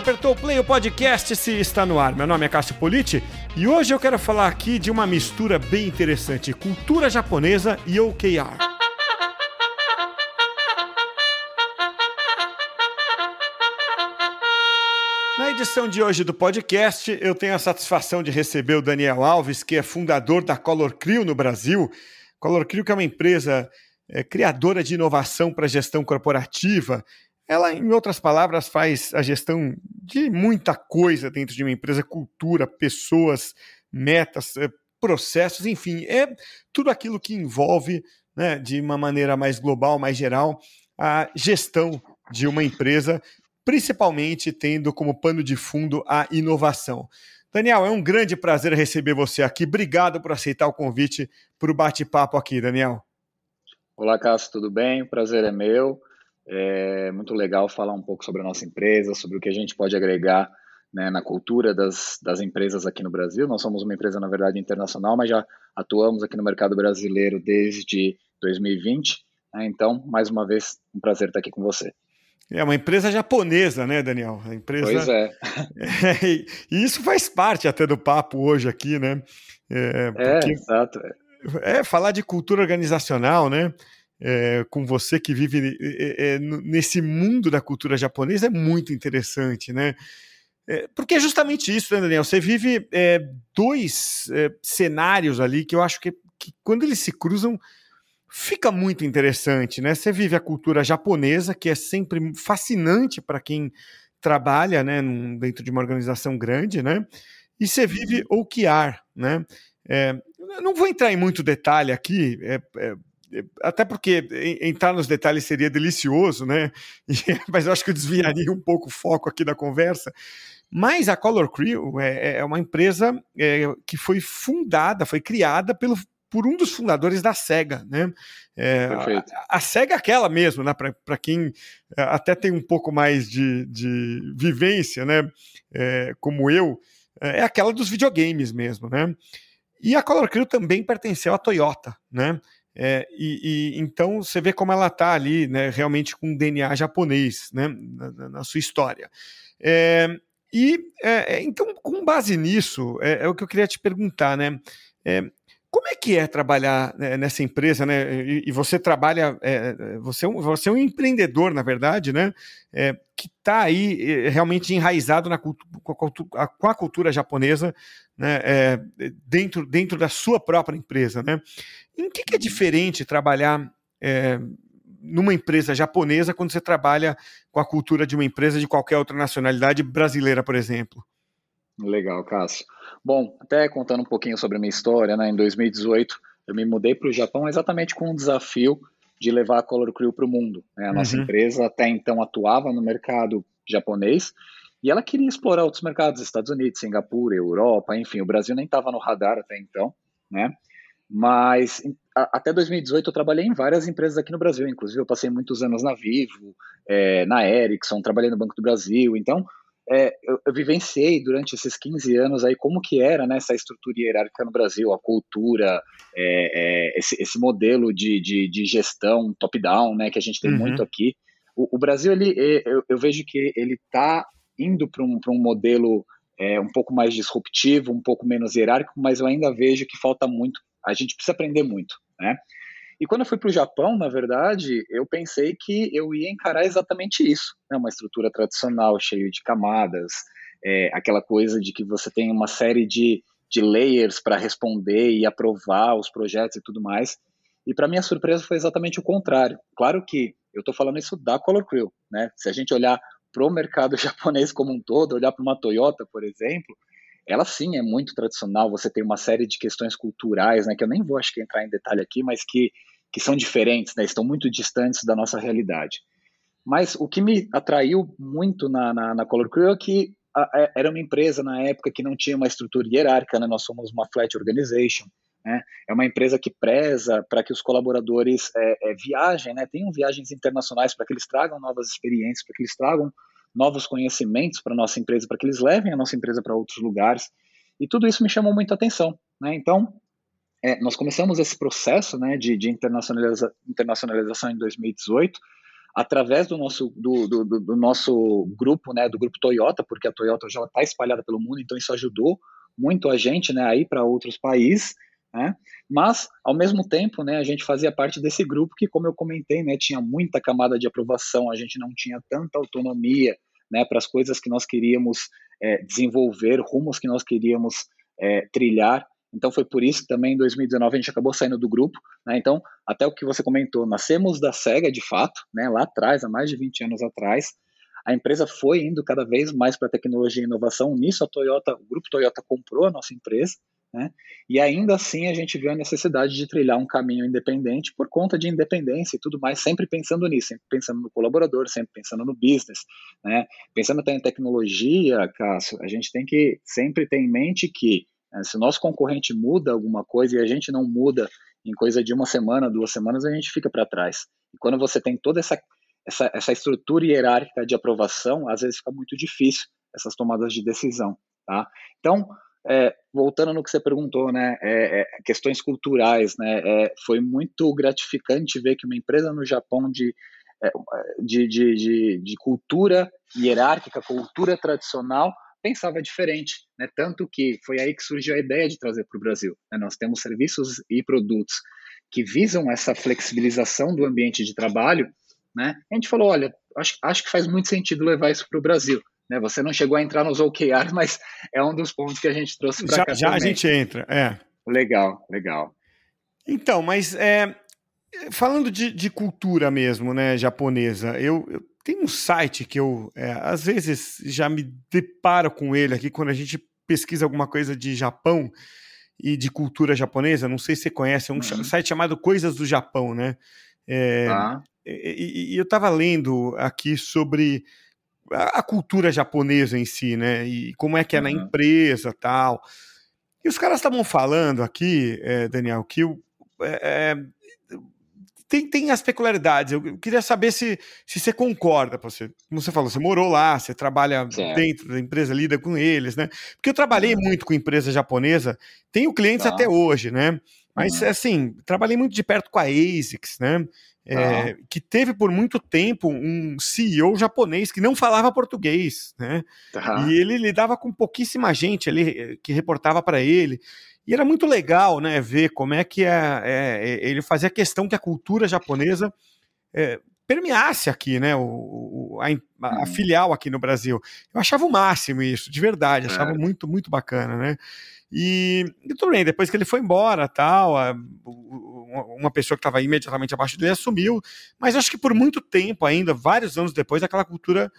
apertou o play, o podcast se está no ar. Meu nome é Cássio Politi e hoje eu quero falar aqui de uma mistura bem interessante: cultura japonesa e OKR. Na edição de hoje do podcast, eu tenho a satisfação de receber o Daniel Alves, que é fundador da Color Crew no Brasil. Color Crew que é uma empresa é, criadora de inovação para gestão corporativa ela, em outras palavras, faz a gestão de muita coisa dentro de uma empresa, cultura, pessoas, metas, eh, processos, enfim, é tudo aquilo que envolve, né, de uma maneira mais global, mais geral, a gestão de uma empresa, principalmente tendo como pano de fundo a inovação. Daniel, é um grande prazer receber você aqui. Obrigado por aceitar o convite para o bate-papo aqui, Daniel. Olá, Cássio, tudo bem? Prazer é meu. É muito legal falar um pouco sobre a nossa empresa, sobre o que a gente pode agregar né, na cultura das, das empresas aqui no Brasil. Nós somos uma empresa, na verdade, internacional, mas já atuamos aqui no mercado brasileiro desde 2020. Né, então, mais uma vez, um prazer estar aqui com você. É uma empresa japonesa, né, Daniel? A empresa... Pois é. é. E isso faz parte até do papo hoje aqui, né? É, porque... é exato. É, falar de cultura organizacional, né? É, com você que vive é, nesse mundo da cultura japonesa é muito interessante, né? É, porque é justamente isso, né, Daniel? Você vive dois cenários ali que eu acho que, que quando eles se cruzam fica muito interessante, né? Você vive a cultura japonesa, que é sempre fascinante para quem trabalha, né, dentro de uma organização grande, né? E você vive o OKR, né? É, não vou entrar em muito detalhe aqui, é, é, até porque entrar nos detalhes seria delicioso, né? mas eu acho que eu desviaria um pouco o foco aqui da conversa. Mas a Color Crew é, é uma empresa é, que foi fundada, foi criada pelo, por um dos fundadores da SEGA, né? É, a, a, SEGA é aquela mesmo, né? Para quem é, até tem um pouco mais de, de vivência, né? É, como eu, é aquela dos videogames mesmo, né? E a Color Crew também pertenceu à Toyota, né? É, e, e, então você vê como ela está ali, né, realmente com DNA japonês, né, na, na sua história. É, e é, é então, com base nisso, é, é, o que eu queria te perguntar, né? Como é que é trabalhar né, nessa empresa, né? E, você trabalha, é, você, é um, você é um empreendedor, na verdade, né? É, que está aí realmente enraizado na com, a, com, a, cultura japonesa, né? Dentro, dentro da sua própria empresa, né? Em que, é diferente trabalhar numa empresa japonesa quando você trabalha com a cultura de uma empresa de qualquer outra nacionalidade brasileira, por exemplo? Legal, Cássio. Bom, até contando um pouquinho sobre a minha história, né? Em 2018, eu me mudei para o Japão exatamente com o desafio de levar a Color Crew para o mundo. Né? A nossa uhum. empresa até então atuava no mercado japonês e ela queria explorar outros mercados, Estados Unidos, Singapura, Europa, enfim, o Brasil nem estava no radar até então, né? Mas a, até 2018 eu trabalhei em várias empresas aqui no Brasil, inclusive eu passei muitos anos na Vivo, é, na Ericsson, trabalhei no Banco do Brasil, então é, eu, eu, vivenciei durante esses 15 anos aí como que era né, essa estrutura hierárquica no Brasil, a cultura, é, é, esse, esse, modelo de, de, de gestão top-down né, que a gente tem uhum. muito aqui. O, o Brasil, ele, eu, eu, vejo que ele está indo para um, um modelo é, um pouco mais disruptivo, um pouco menos hierárquico, mas eu ainda vejo que falta muito, a gente precisa aprender muito, né? E quando eu fui para o Japão, na verdade, eu pensei que eu ia encarar exatamente isso, né? uma estrutura tradicional, cheio de camadas, é, aquela coisa de que você tem uma série de, de layers para responder e aprovar os projetos e tudo mais. E para minha surpresa foi exatamente o contrário. Claro que eu estou falando isso da Color Crew, né? Se a gente olhar para o mercado japonês como um todo, olhar para uma Toyota, por exemplo, ela sim é muito tradicional. Você tem uma série de questões culturais, né? Que eu nem vou acho que entrar em detalhe aqui, mas que que são diferentes, né, estão muito distantes da nossa realidade. Mas o que me atraiu muito na, na, na Color Crew é que a, a, é, era uma empresa na época que não tinha uma estrutura hierárquica, né, nós somos uma flat organization, né, é uma empresa que preza para que os colaboradores é, é, viajem, né, tenham viagens internacionais para que eles tragam novas experiências, para que eles tragam novos conhecimentos para a nossa empresa, para que eles levem a nossa empresa para outros lugares. E tudo isso me chamou muita atenção. Né? Então, é, nós começamos esse processo né, de, de internacionaliza, internacionalização em 2018. através do nosso, do, do, do, nosso grupo, né, do grupo Toyota, porque a Toyota já está espalhada pelo mundo, então isso ajudou muito a gente né, a ir para outros países. Né? Mas, ao mesmo tempo, né, a gente fazia parte desse grupo que, como eu comentei, né, tinha muita camada de aprovação, a gente não tinha tanta autonomia né, para as coisas que nós queríamos é, desenvolver, rumos que nós queríamos é, trilhar. Então foi por isso que também em 2019 a gente acabou saindo do grupo. Né? Então, até o que você comentou, nascemos da SEGA de fato, né? lá atrás, há mais de 20 anos atrás. A empresa foi indo cada vez mais para tecnologia e inovação. Nisso, a Toyota, o grupo Toyota comprou a nossa empresa. Né? E ainda assim a gente viu a necessidade de trilhar um caminho independente por conta de independência e tudo mais, sempre pensando nisso, sempre pensando no colaborador, sempre pensando no business, né? Pensando até em tecnologia, Cássio, a gente tem que sempre ter em mente que se o nosso concorrente muda alguma coisa e a gente não muda em coisa de uma semana, duas semanas, a gente fica para trás. E quando você tem toda essa, essa, essa estrutura hierárquica de aprovação, às vezes fica muito difícil essas tomadas de decisão. Tá? Então, é, voltando no que você perguntou, né, é, é, questões culturais, né, é, foi muito gratificante ver que uma empresa no Japão de, é, de, de, de, de cultura hierárquica, cultura tradicional, pensava diferente, né? Tanto que foi aí que surgiu a ideia de trazer para o Brasil. Né? Nós temos serviços e produtos que visam essa flexibilização do ambiente de trabalho, né? A gente falou, olha, acho, acho que faz muito sentido levar isso para o Brasil. Né? Você não chegou a entrar nos OKRs, mas é um dos pontos que a gente trouxe para cá. Já também. a gente entra, é. Legal, legal. Então, mas é, falando de, de, cultura mesmo, né, japonesa, eu, eu tem um site que eu, é, às vezes, já me deparo com ele aqui quando a gente pesquisa alguma coisa de Japão e de cultura japonesa. Não sei se você conhece, é um uhum. site chamado Coisas do Japão, né? É, ah. e, e, eu estava lendo aqui sobre a, a, cultura japonesa em si, né? E como é que é uhum. na empresa tal. E os caras estavam falando aqui, é, Daniel, que o, é, é tem, tem as peculiaridades. Eu queria saber se, se você concorda. Você, como você falou, você morou lá, você trabalha certo. dentro da empresa, lida com eles, né? Porque eu trabalhei uhum. muito com empresa japonesa, tenho clientes tá. até hoje, né? Mas, uhum. assim, trabalhei muito de perto com a ASICS, né? É, que teve por muito tempo um CEO japonês que não falava português, né? Tá. E ele lidava com pouquíssima gente ali eh, que reportava para ele. E era muito legal, né, ver como é que é, é, é ele fazia questão que a cultura japonesa é, permeasse aqui, né, o, a, a, uhum. filial aqui no Brasil. Eu achava o máximo isso, de verdade, achava é. muito, muito bacana, né. E, e, tudo bem, depois que ele foi embora, tal, a, uma pessoa que estava imediatamente abaixo dele assumiu, mas acho que por muito tempo ainda, vários anos depois, aquela cultura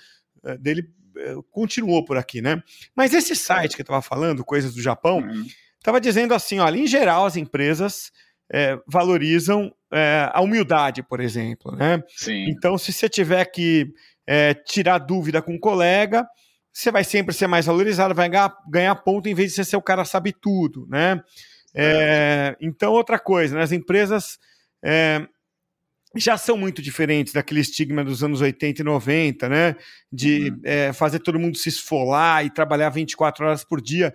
eh, dele eh, continuou por aqui, né? Mas esse site que eu estava falando, Coisas do Japão, uhum estava dizendo assim: olha, em geral, as empresas é, valorizam é, a humildade, por exemplo. Né? Sim. Então, se você tiver que é, tirar dúvida com um colega, você vai sempre ser mais valorizado, vai ganhar, ganhar ponto em vez de você ser o cara sabe tudo. Né? É, então, outra coisa, né? as empresas é, já são muito diferentes daquele estigma dos anos 80 e 90, né? De uhum. é, fazer todo mundo se esfolar e trabalhar 24 horas por dia.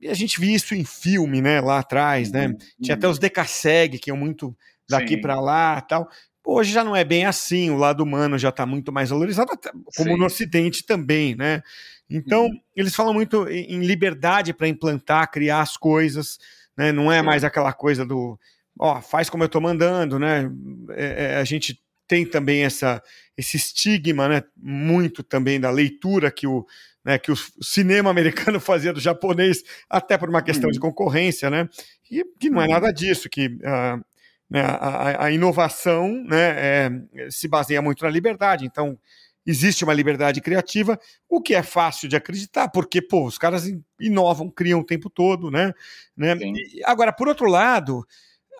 E a gente via isso em filme, né, lá atrás, né? Uhum. Tinha até os Decasseg, que iam muito daqui para lá tal. Hoje já não é bem assim, o lado humano já está muito mais valorizado, como Sim. no Ocidente também, né? Então, uhum. eles falam muito em liberdade para implantar, criar as coisas, né? Não é Sim. mais aquela coisa do, ó, faz como eu estou mandando, né? É, é, a gente tem também essa, esse estigma, né? Muito também da leitura que o, né, que o cinema americano fazia do japonês, até por uma questão uhum. de concorrência, né? E que não é uhum. nada disso, que uh, né, a, a, inovação né, é, se baseia muito na liberdade. Então, existe uma liberdade criativa, o que é fácil de acreditar, porque pô, os caras inovam, criam o tempo todo, né? né? E, agora, por outro lado,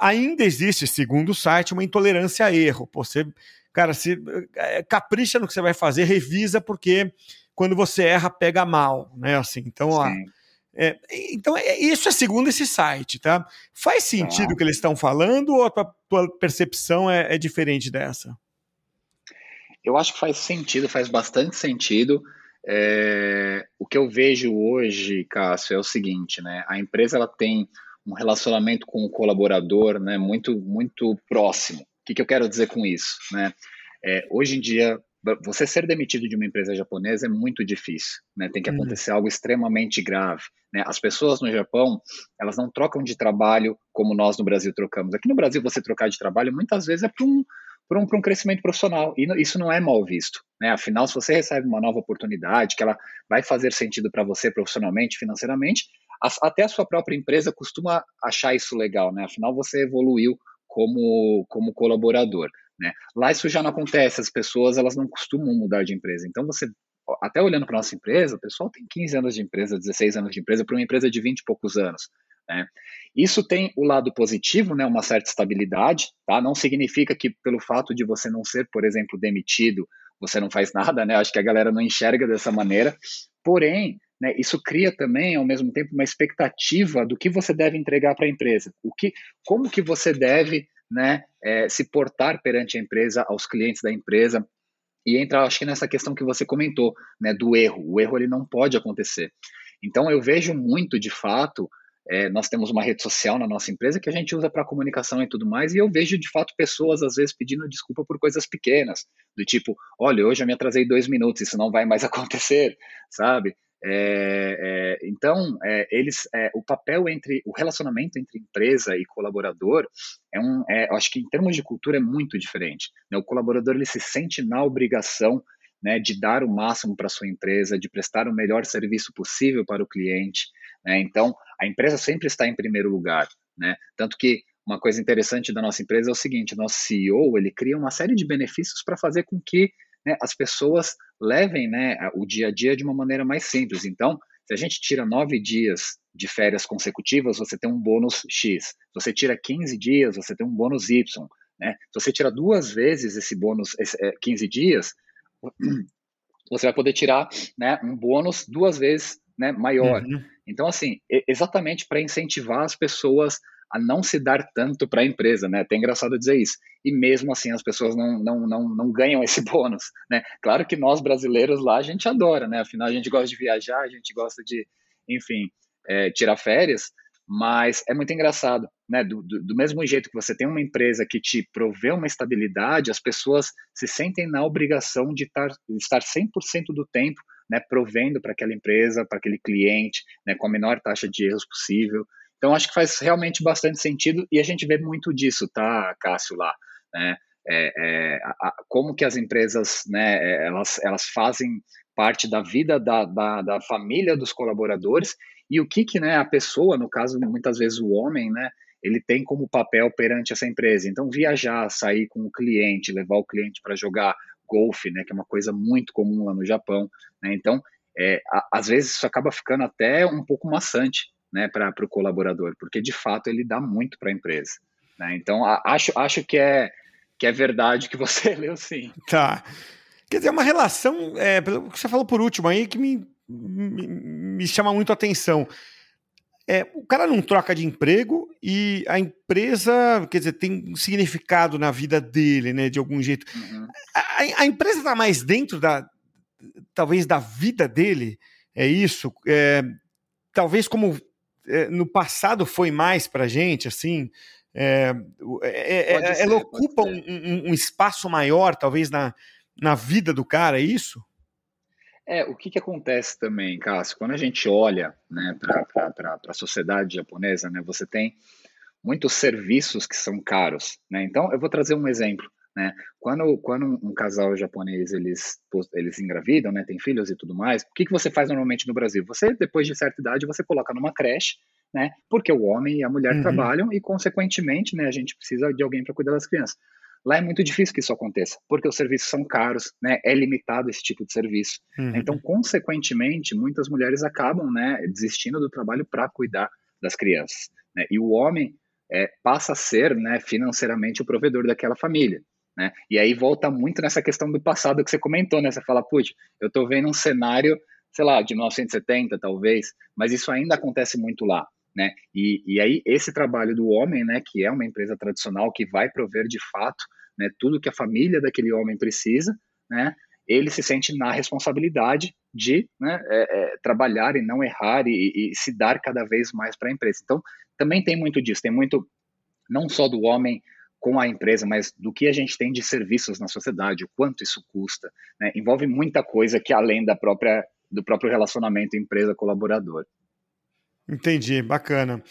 ainda existe, segundo o site, uma intolerância a erro. Pô, você, cara, se é, capricha no que você vai fazer, revisa, porque quando você erra, pega mal, né? Assim, então, ó, é, então, é, isso é segundo esse site, tá? Faz sentido tá. o que eles estão falando ou a tua, tua percepção é, é, diferente dessa? Eu acho que faz sentido, faz bastante sentido. É, o que eu vejo hoje, Cássio, é o seguinte, né? A empresa ela tem um relacionamento com o colaborador, né? Muito, muito próximo. O que, que eu quero dizer com isso, né? É, hoje em dia, você ser demitido de uma empresa japonesa é muito difícil, né? Tem que uhum. acontecer algo extremamente grave, né? As pessoas no Japão, elas não trocam de trabalho como nós no Brasil trocamos. Aqui no Brasil, você trocar de trabalho muitas vezes é para um, por um, por um crescimento profissional, e isso não é mal visto, né? Afinal, se você recebe uma nova oportunidade, que ela vai fazer sentido para você profissionalmente, financeiramente, até a sua própria empresa costuma achar isso legal, né? Afinal, você evoluiu como, como colaborador. Né? Lá isso já não acontece, as pessoas elas não costumam mudar de empresa. Então você, até olhando para nossa empresa, o pessoal tem 15 anos de empresa, 16 anos de empresa, para uma empresa de 20 e poucos anos. Né? Isso tem o lado positivo, né, uma certa estabilidade, tá? Não significa que pelo fato de você não ser, por exemplo, demitido, você não faz nada, né? Acho que a galera não enxerga dessa maneira. Porém, né, isso cria também, ao mesmo tempo, uma expectativa do que você deve entregar para a empresa. O que, como que você deve né, é, se portar perante a empresa, aos clientes da empresa. E entra, acho que nessa questão que você comentou, né, do erro. O erro ele não pode acontecer. Então eu vejo muito, de fato, é, nós temos uma rede social na nossa empresa que a gente usa para comunicação e tudo mais, e eu vejo de fato pessoas às vezes pedindo desculpa por coisas pequenas, do tipo, olha, hoje eu me atrasei dois minutos, isso não vai mais acontecer, sabe? É, é, então, é, eles, é, o papel entre o relacionamento entre empresa e colaborador é um, é, acho que em termos de cultura é muito diferente. Né? O colaborador ele se sente na obrigação né, de dar o máximo para sua empresa, de prestar o melhor serviço possível para o cliente. Né? Então, a empresa sempre está em primeiro lugar. Né? Tanto que uma coisa interessante da nossa empresa é o seguinte: nosso CEO ele cria uma série de benefícios para fazer com que né, as pessoas levem né, o dia a dia de uma maneira mais simples. Então, se a gente tira nove dias de férias consecutivas, você tem um bônus X. Se você tira 15 dias, você tem um bônus Y. Né? Se você tira duas vezes esse bônus, esse, é, 15 dias, você vai poder tirar né, um bônus duas vezes né, maior. Uhum. Então, assim, exatamente para incentivar as pessoas a não se dar tanto para a empresa, né? Até engraçado dizer isso. E mesmo assim as pessoas não, não, não, não ganham esse bônus, né? Claro que nós brasileiros lá a gente adora, né? Afinal a gente gosta de viajar, a gente gosta de, enfim, é, tirar férias, mas é muito engraçado, né? Do, do, do, mesmo jeito que você tem uma empresa que te provê uma estabilidade, as pessoas se sentem na obrigação de tar, estar 100% do tempo né, provendo para aquela empresa, para aquele cliente, né, com a menor taxa de erros possível. Então, acho que faz realmente bastante sentido e a gente vê muito disso, tá, Cássio, lá, né? É, é, a, como que as empresas, né, é, elas, elas fazem parte da vida da, da, da, família dos colaboradores e o que que, né, a pessoa, no caso, muitas vezes o homem, né, ele tem como papel perante essa empresa. Então, viajar, sair com o cliente, levar o cliente para jogar golfe, né, que é uma coisa muito comum lá no Japão, né, então, é, a, às vezes isso acaba ficando até um pouco maçante, né, para o colaborador, porque de fato ele dá muito para a empresa. Né? Então, a, acho, acho que, é, que é verdade que você leu sim. Tá. Quer dizer, uma relação, é, pelo que você falou por último aí, que me, me, me chama muito a atenção. É, o cara não troca de emprego e a empresa, quer dizer, tem um significado na vida dele, né, de algum jeito. Uhum. A, a, empresa está mais dentro da, talvez, da vida dele, é isso? É, talvez como é, no passado foi mais para gente, assim, é, é, é ser, ela ocupa um, um, um, espaço maior, talvez, na, na vida do cara, é isso? É, o que, que acontece também, Cássio, quando a gente olha né, para a sociedade japonesa, né, você tem muitos serviços que são caros. Né? Então, eu vou trazer um exemplo. Né? Quando, quando um casal japonês eles, eles engravidam, né, tem filhos e tudo mais, o que, que você faz normalmente no Brasil? Você, depois de certa idade, você coloca numa creche, né, porque o homem e a mulher uhum. trabalham e, consequentemente, né, a gente precisa de alguém para cuidar das crianças. Lá é muito difícil que isso aconteça, porque os serviços são caros, né, é limitado esse tipo de serviço. Uhum. Então, consequentemente, muitas mulheres acabam né, desistindo do trabalho para cuidar das crianças. Né, e o homem é, passa a ser né, financeiramente o provedor daquela família. Né? E aí volta muito nessa questão do passado que você comentou, né? Você fala, putz, eu estou vendo um cenário, sei lá, de 1970 talvez, mas isso ainda acontece muito lá. Né? E, e aí esse trabalho do homem, né, que é uma empresa tradicional que vai prover de fato né, tudo que a família daquele homem precisa, né, ele se sente na responsabilidade de né, é, é, trabalhar e não errar e, e se dar cada vez mais para a empresa. Então também tem muito disso, tem muito não só do homem com a empresa, mas do que a gente tem de serviços na sociedade, o quanto isso custa. Né? Envolve muita coisa que além da própria do próprio relacionamento empresa-colaborador. Entendi, bacana.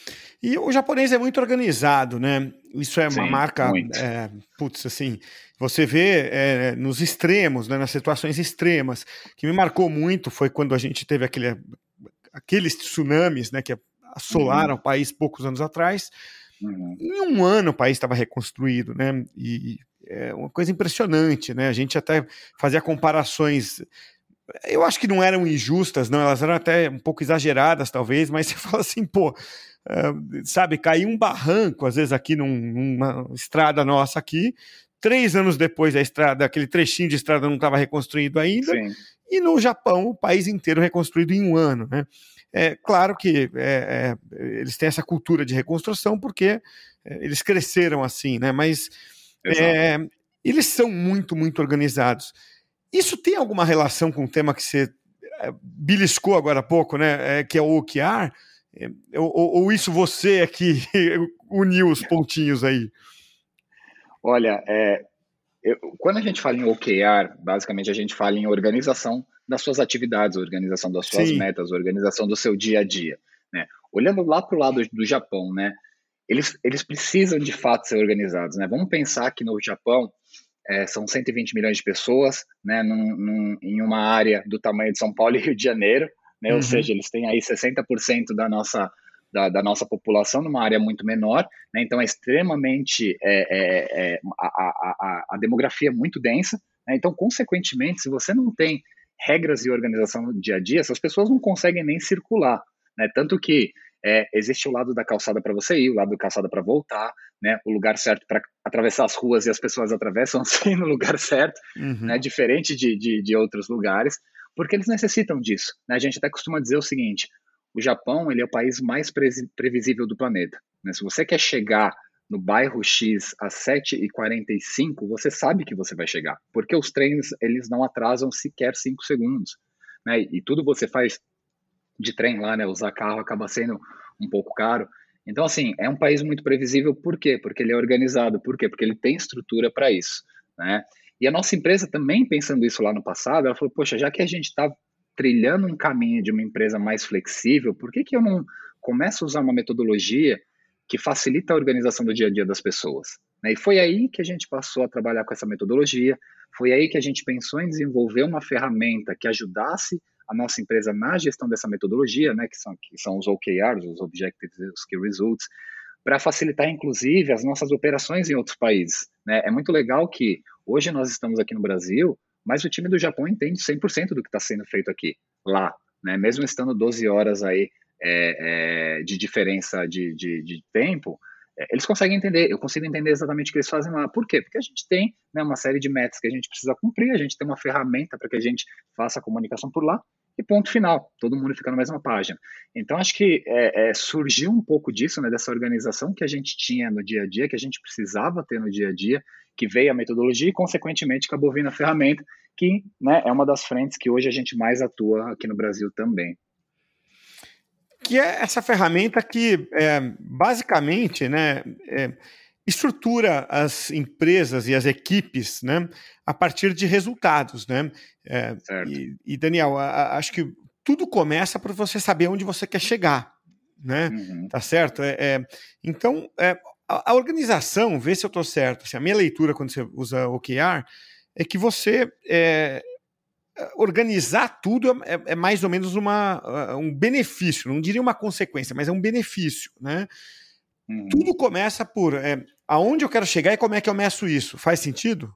E o japonês é muito organizado, né? Isso é uma Sim, marca, é, putz, assim, você vê é, nos extremos, né, nas situações extremas. que me marcou muito foi quando a gente teve aquele, aqueles tsunamis, né, que assolaram uhum. o país poucos anos atrás. Uhum. Em um ano o país estava reconstruído, né? E é uma coisa impressionante, né? A gente até fazia comparações eu acho que não eram injustas, não, elas eram até um pouco exageradas, talvez, mas você fala assim, pô, uh, sabe, caiu um barranco, às vezes, aqui num, numa estrada nossa aqui, três anos depois a estrada, aquele trechinho de estrada não estava reconstruído ainda, Sim. e no Japão, o país inteiro reconstruído em um ano, né? É claro que é, é, eles têm essa cultura de reconstrução porque é, eles cresceram assim, né? Mas é, eles são muito, muito organizados. Isso tem alguma relação com o tema que você eh, beliscou agora há pouco, né? É, que é o OKR? É, ou, ou, isso você é que uniu os pontinhos aí? Olha, é, eu, quando a gente fala em OKR, basicamente a gente fala em organização das suas atividades, organização das suas Sim. metas, organização do seu dia a dia. Né? Olhando lá para o lado do Japão, né? Eles, eles precisam de fato ser organizados. Né? Vamos pensar que no Japão é, são 120 milhões de pessoas, né, num, num, em uma área do tamanho de São Paulo e Rio de Janeiro, né, uhum. ou seja, eles têm aí 60% da nossa, da, da, nossa população numa área muito menor, né, então é extremamente, é, é, é a, a, a, demografia é muito densa, né, então, consequentemente, se você não tem regras e organização no dia a dia, essas pessoas não conseguem nem circular, né, tanto que é, existe o lado da calçada para você ir, o lado da calçada para voltar, né? O lugar certo para atravessar as ruas e as pessoas atravessam sim no lugar certo, uhum. né? Diferente de, de, de, outros lugares, porque eles necessitam disso. Né? A gente até costuma dizer o seguinte: o Japão ele é o país mais previsível do planeta. Né? Se você quer chegar no bairro X às 7h45, você sabe que você vai chegar, porque os trens eles não atrasam sequer 5 segundos. Né? E tudo você faz de trem lá, né? Usar carro acaba sendo um pouco caro. Então, assim, é um país muito previsível, por quê? Porque ele é organizado, por quê? Porque ele tem estrutura para isso, né? E a nossa empresa também, pensando isso lá no passado, ela falou, poxa, já que a gente está trilhando um caminho de uma empresa mais flexível, por que, que eu não começo a usar uma metodologia que facilita a organização do dia a dia das pessoas? Né? E foi aí que a gente passou a trabalhar com essa metodologia, foi aí que a gente pensou em desenvolver uma ferramenta que ajudasse a nossa empresa na gestão dessa metodologia, né, que são, que são os OKRs, os Objectives os Key Results, para facilitar, inclusive, as nossas operações em outros países. Né? É muito legal que hoje nós estamos aqui no Brasil, mas o time do Japão entende 100% do que está sendo feito aqui, lá, né? mesmo estando 12 horas aí é, é, de diferença de, de, de tempo, é, eles conseguem entender, eu consigo entender exatamente o que eles fazem lá. Por quê? Porque a gente tem né, uma série de metas que a gente precisa cumprir, a gente tem uma ferramenta para que a gente faça a comunicação por lá, e ponto final, todo mundo fica na mesma página. Então, acho que é, é, surgiu um pouco disso, né, dessa organização que a gente tinha no dia a dia, que a gente precisava ter no dia a dia, que veio a metodologia e, consequentemente, acabou vindo a ferramenta, que né, é uma das frentes que hoje a gente mais atua aqui no Brasil também. Que é essa ferramenta que, é, basicamente, né, é, estrutura as empresas e as equipes né, a partir de resultados. Né? É, e, e, Daniel, a, a, acho que tudo começa para você saber onde você quer chegar. Né? Uhum. Tá certo? É, é então, é, a, a, organização, vê se eu estou certo, assim, a minha leitura quando você usa OKR é que você organizar tudo é, é, mais ou menos uma, um benefício, não diria uma consequência, mas é um benefício. Né? Uhum. Tudo começa por é, aonde eu quero chegar e como é que eu meço isso. Faz sentido?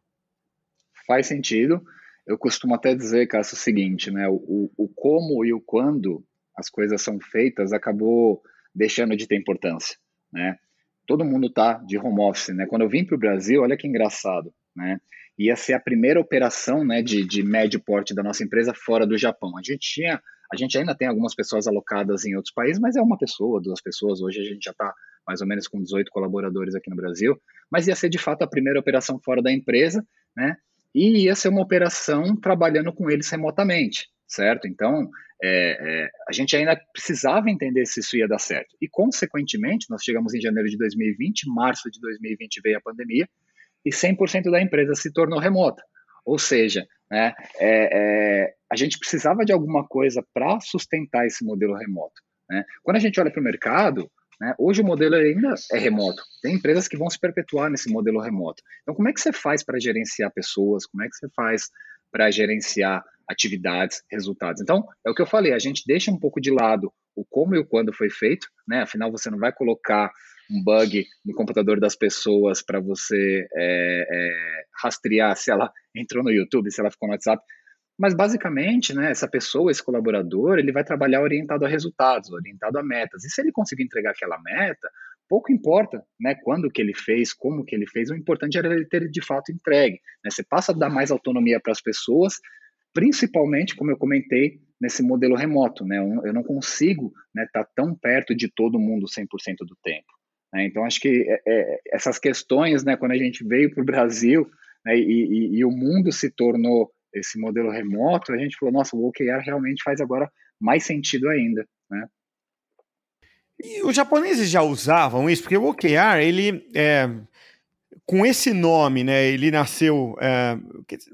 Faz sentido. Eu costumo até dizer, Cássio, o seguinte, né? O, o como e o quando as coisas são feitas acabou deixando de ter importância, né? Todo mundo tá de home office, né? Quando eu vim para o Brasil, olha que engraçado, né? Ia ser a primeira operação, né, de, de médio porte da nossa empresa fora do Japão. A gente tinha, a gente ainda tem algumas pessoas alocadas em outros países, mas é uma pessoa, duas pessoas. Hoje a gente já está mais ou menos com 18 colaboradores aqui no Brasil. Mas ia ser de fato a primeira operação fora da empresa, né? e ia ser uma operação trabalhando com eles remotamente, certo? Então, é, é, a gente ainda precisava entender se isso ia dar certo. E, consequentemente, nós chegamos em janeiro de 2020, março de 2020 veio a pandemia, e 100% da empresa se tornou remota. Ou seja, né, é, é a gente precisava de alguma coisa para sustentar esse modelo remoto. Né? Quando a gente olha para o mercado, né, hoje o modelo ainda é remoto. Tem empresas que vão se perpetuar nesse modelo remoto. Então, como é que você faz para gerenciar pessoas? Como é que você faz para gerenciar atividades, resultados? Então, é o que eu falei, a gente deixa um pouco de lado o como e o quando foi feito, né? Afinal, você não vai colocar um bug no computador das pessoas para você é, é, rastrear se ela entrou no YouTube, se ela ficou no WhatsApp. Mas basicamente, né, essa pessoa, esse colaborador, ele vai trabalhar orientado a resultados, orientado a metas. E se ele conseguir entregar aquela meta, pouco importa, né, quando que ele fez, como que ele fez, o importante era ele ter de fato entregue. Né? Você passa a dar mais autonomia para as pessoas, principalmente, como eu comentei, nesse modelo remoto, né? Eu não consigo estar né, tá tão perto de todo mundo 100% do tempo. Né? Então, acho que é, é, essas questões, né, quando a gente veio para o Brasil né, e, e, e o mundo se tornou esse modelo remoto, a gente falou, nossa, o OKR realmente faz agora mais sentido ainda, né? E os japoneses já usavam isso, porque o OKR, ele, é, com esse nome, né, ele nasceu, é,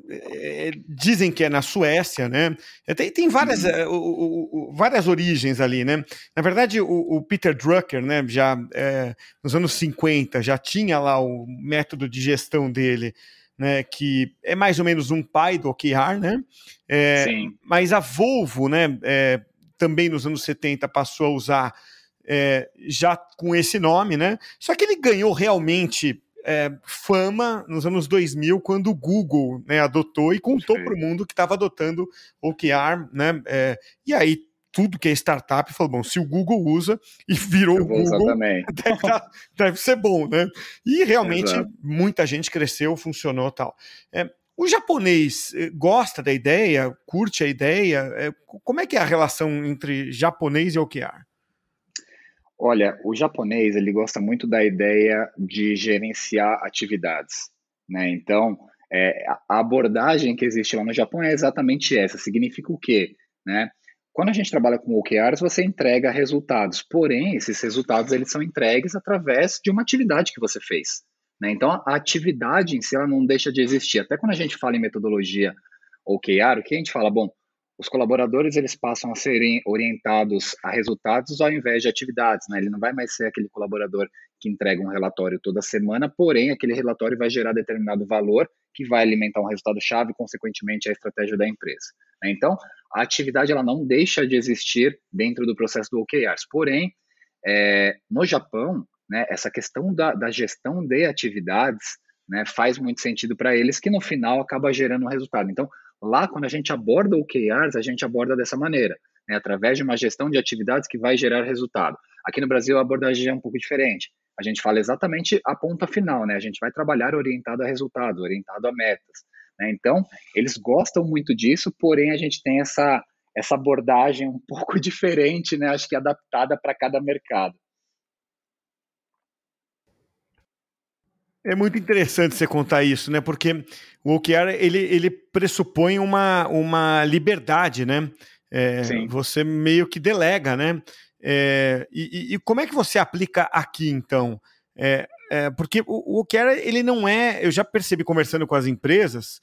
é, dizem que é na Suécia, né, é, tem, tem várias, uhum. o, o, o, várias origens ali, né, na verdade o, Peter Drucker, né, já é, nos anos 50, já tinha lá o método de gestão dele, né, que é mais ou menos um pai do OKR, né? É, Sim. Mas a Volvo, né, é, também nos anos 70 passou a usar é, já com esse nome, né? Só que ele ganhou realmente é, fama nos anos 2000 quando o Google né, adotou e contou para o mundo que estava adotando OKR, né? É, e aí tudo que é startup, falou, bom, se o Google usa e virou o Google, deve, deve, ser bom, né? E realmente Exato. muita gente cresceu, funcionou tal. É, o japonês eh, gosta da ideia, curte a ideia? É, como é que é a relação entre japonês e OKR? Olha, o japonês ele gosta muito da ideia de gerenciar atividades, né? Então, é, a abordagem que existe lá no Japão é exatamente essa. Significa o quê, né? Quando a gente trabalha com OKRs, você entrega resultados, porém, esses resultados eles são entregues através de uma atividade que você fez. Né? Então, a atividade em si ela não deixa de existir. Até quando a gente fala em metodologia OKR, o que a gente fala? Bom, os colaboradores eles passam a serem orientados a resultados ao invés de atividades. Né? Ele não vai mais ser aquele colaborador que entrega um relatório toda semana, porém, aquele relatório vai gerar determinado valor que vai alimentar um resultado-chave, consequentemente, a estratégia da empresa. Né? Então, a atividade ela não deixa de existir dentro do processo do OKRs. Porém, é, no Japão, né, essa questão da, da gestão de atividades né, faz muito sentido para eles, que no final acaba gerando um resultado. Então, lá, quando a gente aborda OKRs, a gente aborda dessa maneira, né, através de uma gestão de atividades que vai gerar resultado. Aqui no Brasil, a abordagem é um pouco diferente. A gente fala exatamente a ponta final, né? A gente vai trabalhar orientado a resultados, orientado a metas. Né? Então, eles gostam muito disso, porém a gente tem essa, essa abordagem um pouco diferente, né? acho que adaptada para cada mercado. É muito interessante você contar isso, né? Porque o OKR ele, ele pressupõe uma, uma liberdade, né? É, você meio que delega, né? É, e, e, como é que você aplica aqui, então? É, é, porque o, o OKR, ele não é. Eu já percebi conversando com as empresas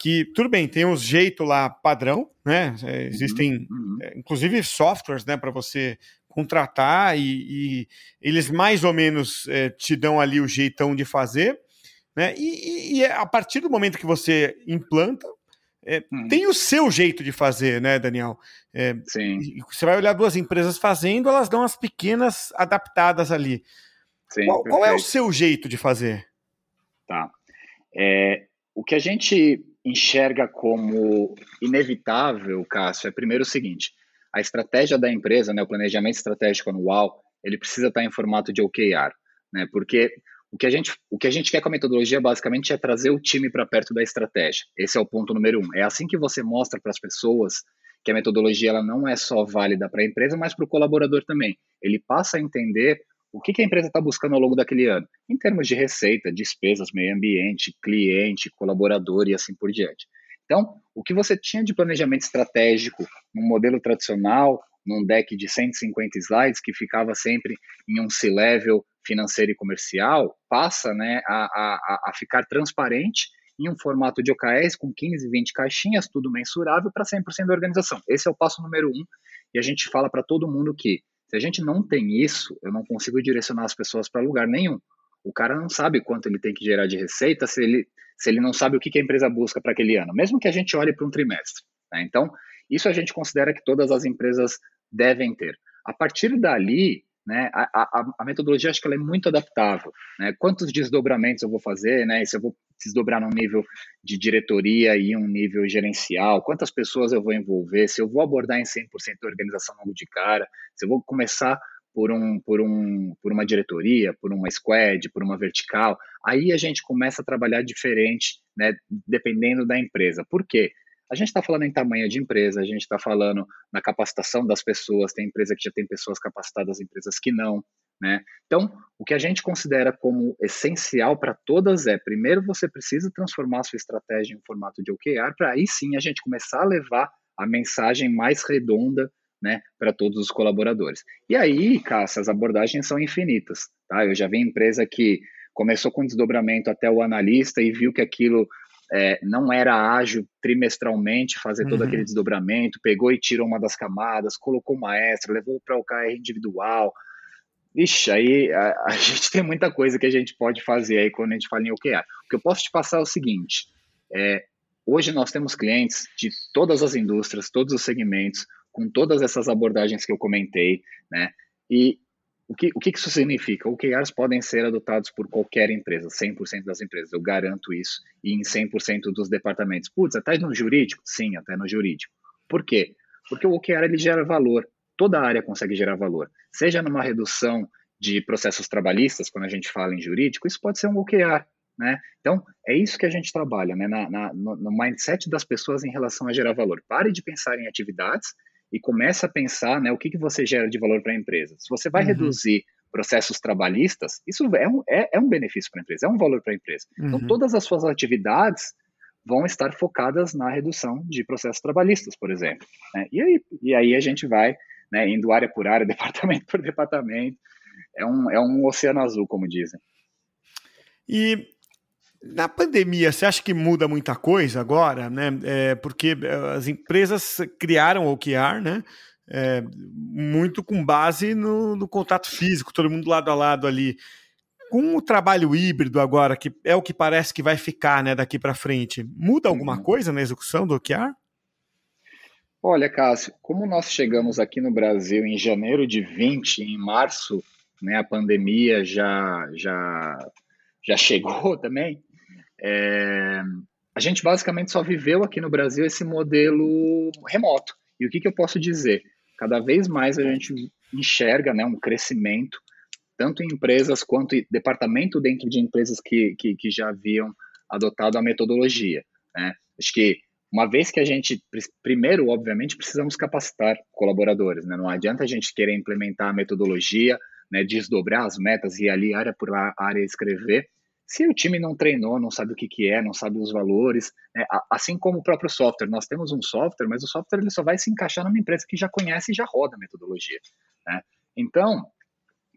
que, tudo bem, tem os jeitos lá padrão, né? É, uhum, existem, uhum. É, inclusive, softwares, né, para você contratar e, e, eles mais ou menos é, te dão ali o jeitão de fazer, né? E, e, a partir do momento que você implanta, é, hum. Tem o seu jeito de fazer, né, Daniel? É, Sim. Você vai olhar duas empresas fazendo, elas dão as pequenas adaptadas ali. Sim, qual, qual, é o seu jeito de fazer? Tá. É, o que a gente enxerga como inevitável, Cássio, é primeiro o seguinte: a estratégia da empresa, né, o planejamento estratégico anual, ele precisa estar em formato de OKR, né? Porque o que a gente, o que a gente quer com a metodologia basicamente é trazer o time para perto da estratégia. Esse é o ponto número um. É assim que você mostra para as pessoas que a metodologia ela não é só válida para a empresa, mas para o colaborador também. Ele passa a entender o que, que a empresa está buscando ao longo daquele ano, em termos de receita, despesas, meio ambiente, cliente, colaborador e assim por diante. Então, o que você tinha de planejamento estratégico num modelo tradicional, num deck de 150 slides, que ficava sempre em um C-level financeiro e comercial, passa né, a, a, a ficar transparente em um formato de OKRs com 15, 20 caixinhas, tudo mensurável para 100% da organização. Esse é o passo número um, e a gente fala para todo mundo que se a gente não tem isso, eu não consigo direcionar as pessoas para lugar nenhum. O cara não sabe quanto ele tem que gerar de receita se ele, se ele não sabe o que, a empresa busca para aquele ano, mesmo que a gente olhe para um trimestre. Né? Então, isso a gente considera que todas as empresas devem ter. A partir dali, né, a, a, a, metodologia acho que ela é muito adaptável. Né? Quantos desdobramentos eu vou fazer, né? se eu vou desdobrar num nível de diretoria e um nível gerencial, quantas pessoas eu vou envolver, se eu vou abordar em 100% a organização logo de cara, se eu vou começar por, um, por, um, por uma diretoria, por uma squad, por uma vertical, aí a gente começa a trabalhar diferente, né, dependendo da empresa. Por quê? A gente está falando em tamanho de empresa, a gente está falando na capacitação das pessoas, tem empresa que já tem pessoas capacitadas, empresas que não, né? Então, o que a gente considera como essencial para todas é, primeiro você precisa transformar a sua estratégia em formato de OKR, para aí sim a gente começar a levar a mensagem mais redonda né, para todos os colaboradores. E aí, Cássio, as abordagens são infinitas. Tá? Eu já vi empresa que começou com desdobramento até o analista e viu que aquilo é, não era ágil trimestralmente fazer todo uhum. aquele desdobramento, pegou e tirou uma das camadas, colocou uma extra, levou para o KR individual. Ixi, aí a, a, gente tem muita coisa que a gente pode fazer aí quando a gente fala em OKR. O que eu posso te passar é o seguinte: é, hoje nós temos clientes de todas as indústrias, todos os segmentos, com todas essas abordagens que eu comentei, né? E o que, o que isso significa? OKRs podem ser adotados por qualquer empresa, 100% das empresas, eu garanto isso, e em 100% dos departamentos. Putz, até no jurídico? Sim, até no jurídico. Por quê? Porque o OKR ele gera valor, toda área consegue gerar valor, seja numa redução de processos trabalhistas, quando a gente fala em jurídico, isso pode ser um OKR, né? Então, é isso que a gente trabalha, né? Na, na, no, no mindset das pessoas em relação a gerar valor. Pare de pensar em atividades e começa a pensar né, o que, que você gera de valor para a empresa. Se você vai uhum. reduzir processos trabalhistas, isso é um, é, é um benefício para a empresa, é um valor para a empresa. Então, uhum. Então, todas as suas atividades vão estar focadas na redução de processos trabalhistas, por exemplo. Né? E, aí, e aí a gente vai né, indo área por área, departamento por departamento. É um, é um oceano azul, como dizem. E na pandemia, você acha que muda muita coisa agora, né? É, porque é, as empresas criaram o OKR, né? É, muito com base no, no, contato físico, todo mundo lado a lado ali. Com o trabalho híbrido agora, que é o que parece que vai ficar né, daqui para frente, muda alguma uhum. coisa na execução do OKR? Olha, Cássio, como nós chegamos aqui no Brasil em janeiro de 20, em março, né, a pandemia já, já, já chegou também, é, a gente basicamente só viveu aqui no Brasil esse modelo remoto. E o que, que eu posso dizer? Cada vez mais a gente enxerga né, um crescimento, tanto em empresas quanto em departamento dentro de empresas que, que, que já haviam adotado a metodologia. Né? Acho que uma vez que a gente, primeiro, obviamente, precisamos capacitar colaboradores. Né? Não adianta a gente querer implementar a metodologia, né, desdobrar as metas e ali área por área escrever, se o time não treinou, não sabe o que, que é, não sabe os valores, né? assim como o próprio software, nós temos um software, mas o software ele só vai se encaixar numa empresa que já conhece e já roda a metodologia. Né? Então,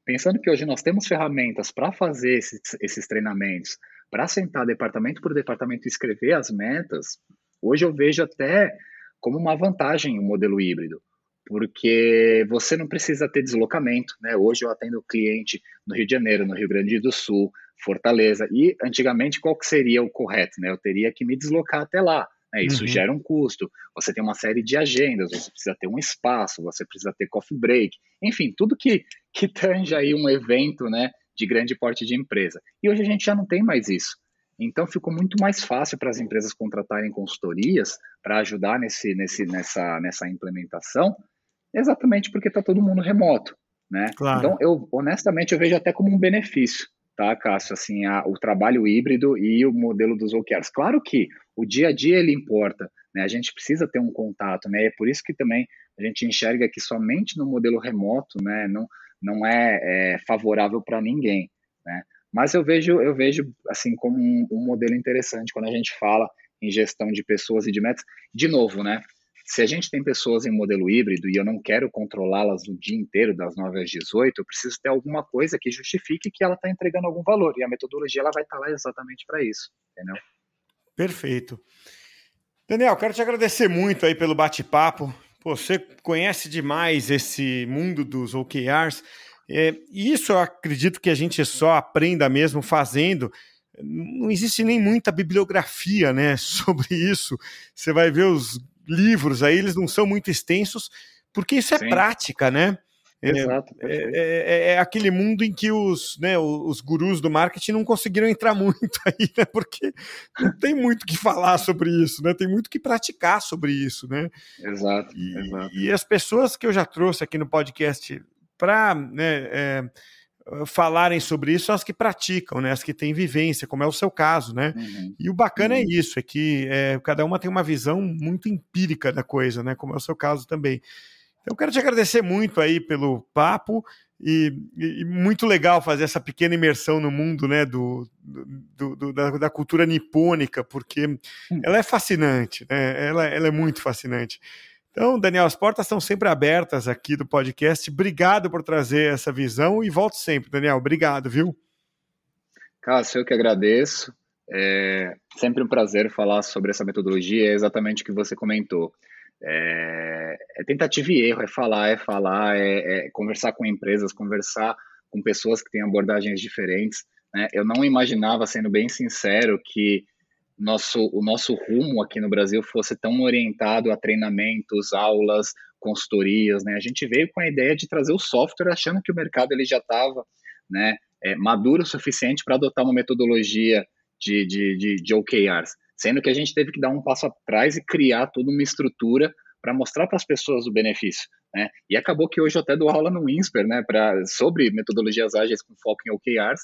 pensando que hoje nós temos ferramentas para fazer esses, esses treinamentos, para sentar departamento por departamento e escrever as metas, hoje eu vejo até como uma vantagem o modelo híbrido porque você não precisa ter deslocamento, né? Hoje eu atendo cliente no Rio de Janeiro, no Rio Grande do Sul, Fortaleza, e antigamente qual que seria o correto, né? Eu teria que me deslocar até lá, né? Isso uhum. gera um custo, você tem uma série de agendas, você precisa ter um espaço, você precisa ter coffee break, enfim, tudo que, que tange aí um evento, né? De grande porte de empresa. E hoje a gente já não tem mais isso. Então ficou muito mais fácil para as empresas contratarem consultorias para ajudar nesse, nesse, nessa, nessa implementação, Exatamente porque está todo mundo remoto, né? Claro. Então, eu honestamente eu vejo até como um benefício, tá, Cássio? Assim, a, o trabalho híbrido e o modelo dos OKRs. Claro que o dia a dia ele importa, né? A gente precisa ter um contato, né? E é por isso que também a gente enxerga que somente no modelo remoto, né, não, não é, é favorável para ninguém, né? Mas eu vejo, eu vejo assim como um, um modelo interessante quando a gente fala em gestão de pessoas e de metas. De novo, né? Se a gente tem pessoas em modelo híbrido e eu não quero controlá-las o dia inteiro, das 9 às 18, eu preciso ter alguma coisa que justifique que ela está entregando algum valor. E a metodologia ela vai estar tá lá exatamente para isso, entendeu? Perfeito. Daniel, quero te agradecer muito aí pelo bate-papo. Você conhece demais esse mundo dos OKRs. É, e isso eu acredito que a gente só aprenda mesmo fazendo. Não existe nem muita bibliografia né, sobre isso. Você vai ver os livros aí, eles não são muito extensos, porque isso é Sim. prática, né? É, Exato. É, é, é, aquele mundo em que os, né, os gurus do marketing não conseguiram entrar muito aí, né? Porque não tem muito que falar sobre isso, né? Tem muito que praticar sobre isso, né? Exato. E, exato. e as pessoas que eu já trouxe aqui no podcast para né, é, falarem sobre isso são as que praticam, né? As que têm vivência, como é o seu caso, né? Uhum. E o bacana é uhum. é isso, é que é, cada uma tem uma visão muito empírica da coisa, né? Como é o seu caso também. Então, eu quero te agradecer muito aí pelo papo e, e muito legal fazer essa pequena imersão no mundo, né? Do, do, do da, da, cultura nipônica, porque hum. ela é fascinante, né? Ela, ela é muito fascinante. Então, Daniel, as portas estão sempre abertas aqui do podcast. Obrigado por trazer essa visão e volto sempre, Daniel. Obrigado, viu? Cássio, eu que agradeço. É sempre um prazer falar sobre essa metodologia, é exatamente o que você comentou. É, é tentativa e erro, é falar, é falar, é, é, conversar com empresas, conversar com pessoas que têm abordagens diferentes. Né? Eu não imaginava, sendo bem sincero, que nosso, o nosso rumo aqui no Brasil fosse tão orientado a treinamentos, aulas, consultorias, né? A gente veio com a ideia de trazer o software achando que o mercado ele já estava, né, é, maduro o suficiente para adotar uma metodologia de, de, de, de OKRs, sendo que a gente teve que dar um passo atrás e criar toda uma estrutura para mostrar para as pessoas o benefício, né? E acabou que hoje eu até dou aula no INSPER, né, para sobre metodologias ágeis com foco em OKRs,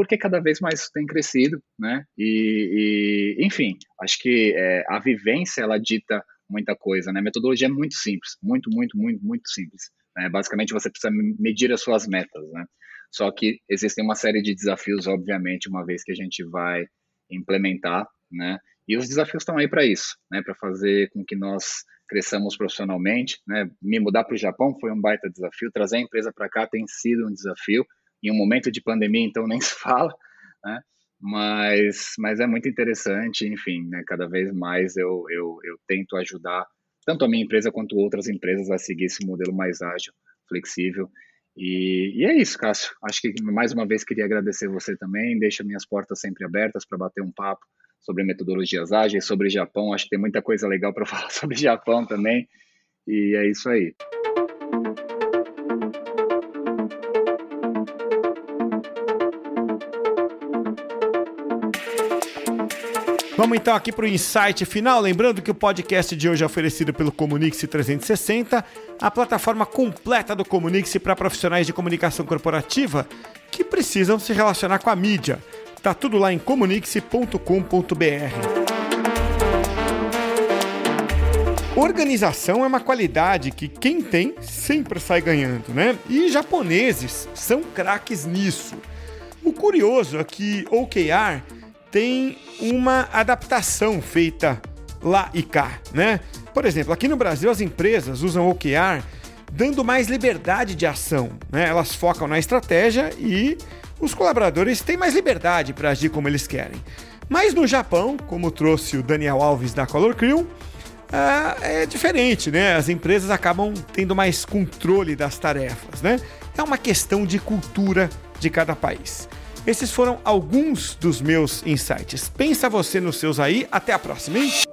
porque cada vez mais tem crescido, né? E, e enfim, acho que é, a vivência ela dita muita coisa, né? A metodologia é muito simples, muito, muito, muito, muito simples. Né? Basicamente, você precisa medir as suas metas, né? Só que existem uma série de desafios, obviamente, uma vez que a gente vai implementar, né? E os desafios estão aí para isso, né? Para fazer com que nós cresçamos profissionalmente, né? Me mudar para o Japão foi um baita desafio, trazer a empresa para cá tem sido um desafio em um momento de pandemia, então nem se fala, né? Mas, mas é muito interessante, enfim, né? Cada vez mais eu, eu, eu tento ajudar tanto a minha empresa quanto outras empresas a seguir esse modelo mais ágil, flexível. E, e é isso, Cássio. Acho que mais uma vez queria agradecer você também. Deixa minhas portas sempre abertas para bater um papo sobre metodologias ágeis, sobre Japão. Acho que tem muita coisa legal para falar sobre Japão também. E é isso aí. Vamos então aqui para o insight final. Lembrando que o podcast de hoje é oferecido pelo Comunix 360, a plataforma completa do Comunix para profissionais de comunicação corporativa que precisam se relacionar com a mídia. Tá tudo lá em comunix.com.br. Organização é uma qualidade que quem tem sempre sai ganhando, né? E japoneses são craques nisso. O curioso é que OKR tem uma adaptação feita lá e cá, né? Por exemplo, aqui no Brasil as empresas usam OKR dando mais liberdade de ação, né? Elas focam na estratégia e os colaboradores têm mais liberdade para agir como eles querem. Mas no Japão, como trouxe o Daniel Alves da Color Crew, é diferente, né? As empresas acabam tendo mais controle das tarefas, né? É uma questão de cultura de cada país. Esses foram alguns dos meus insights. Pensa você nos seus aí. Até a próxima, hein?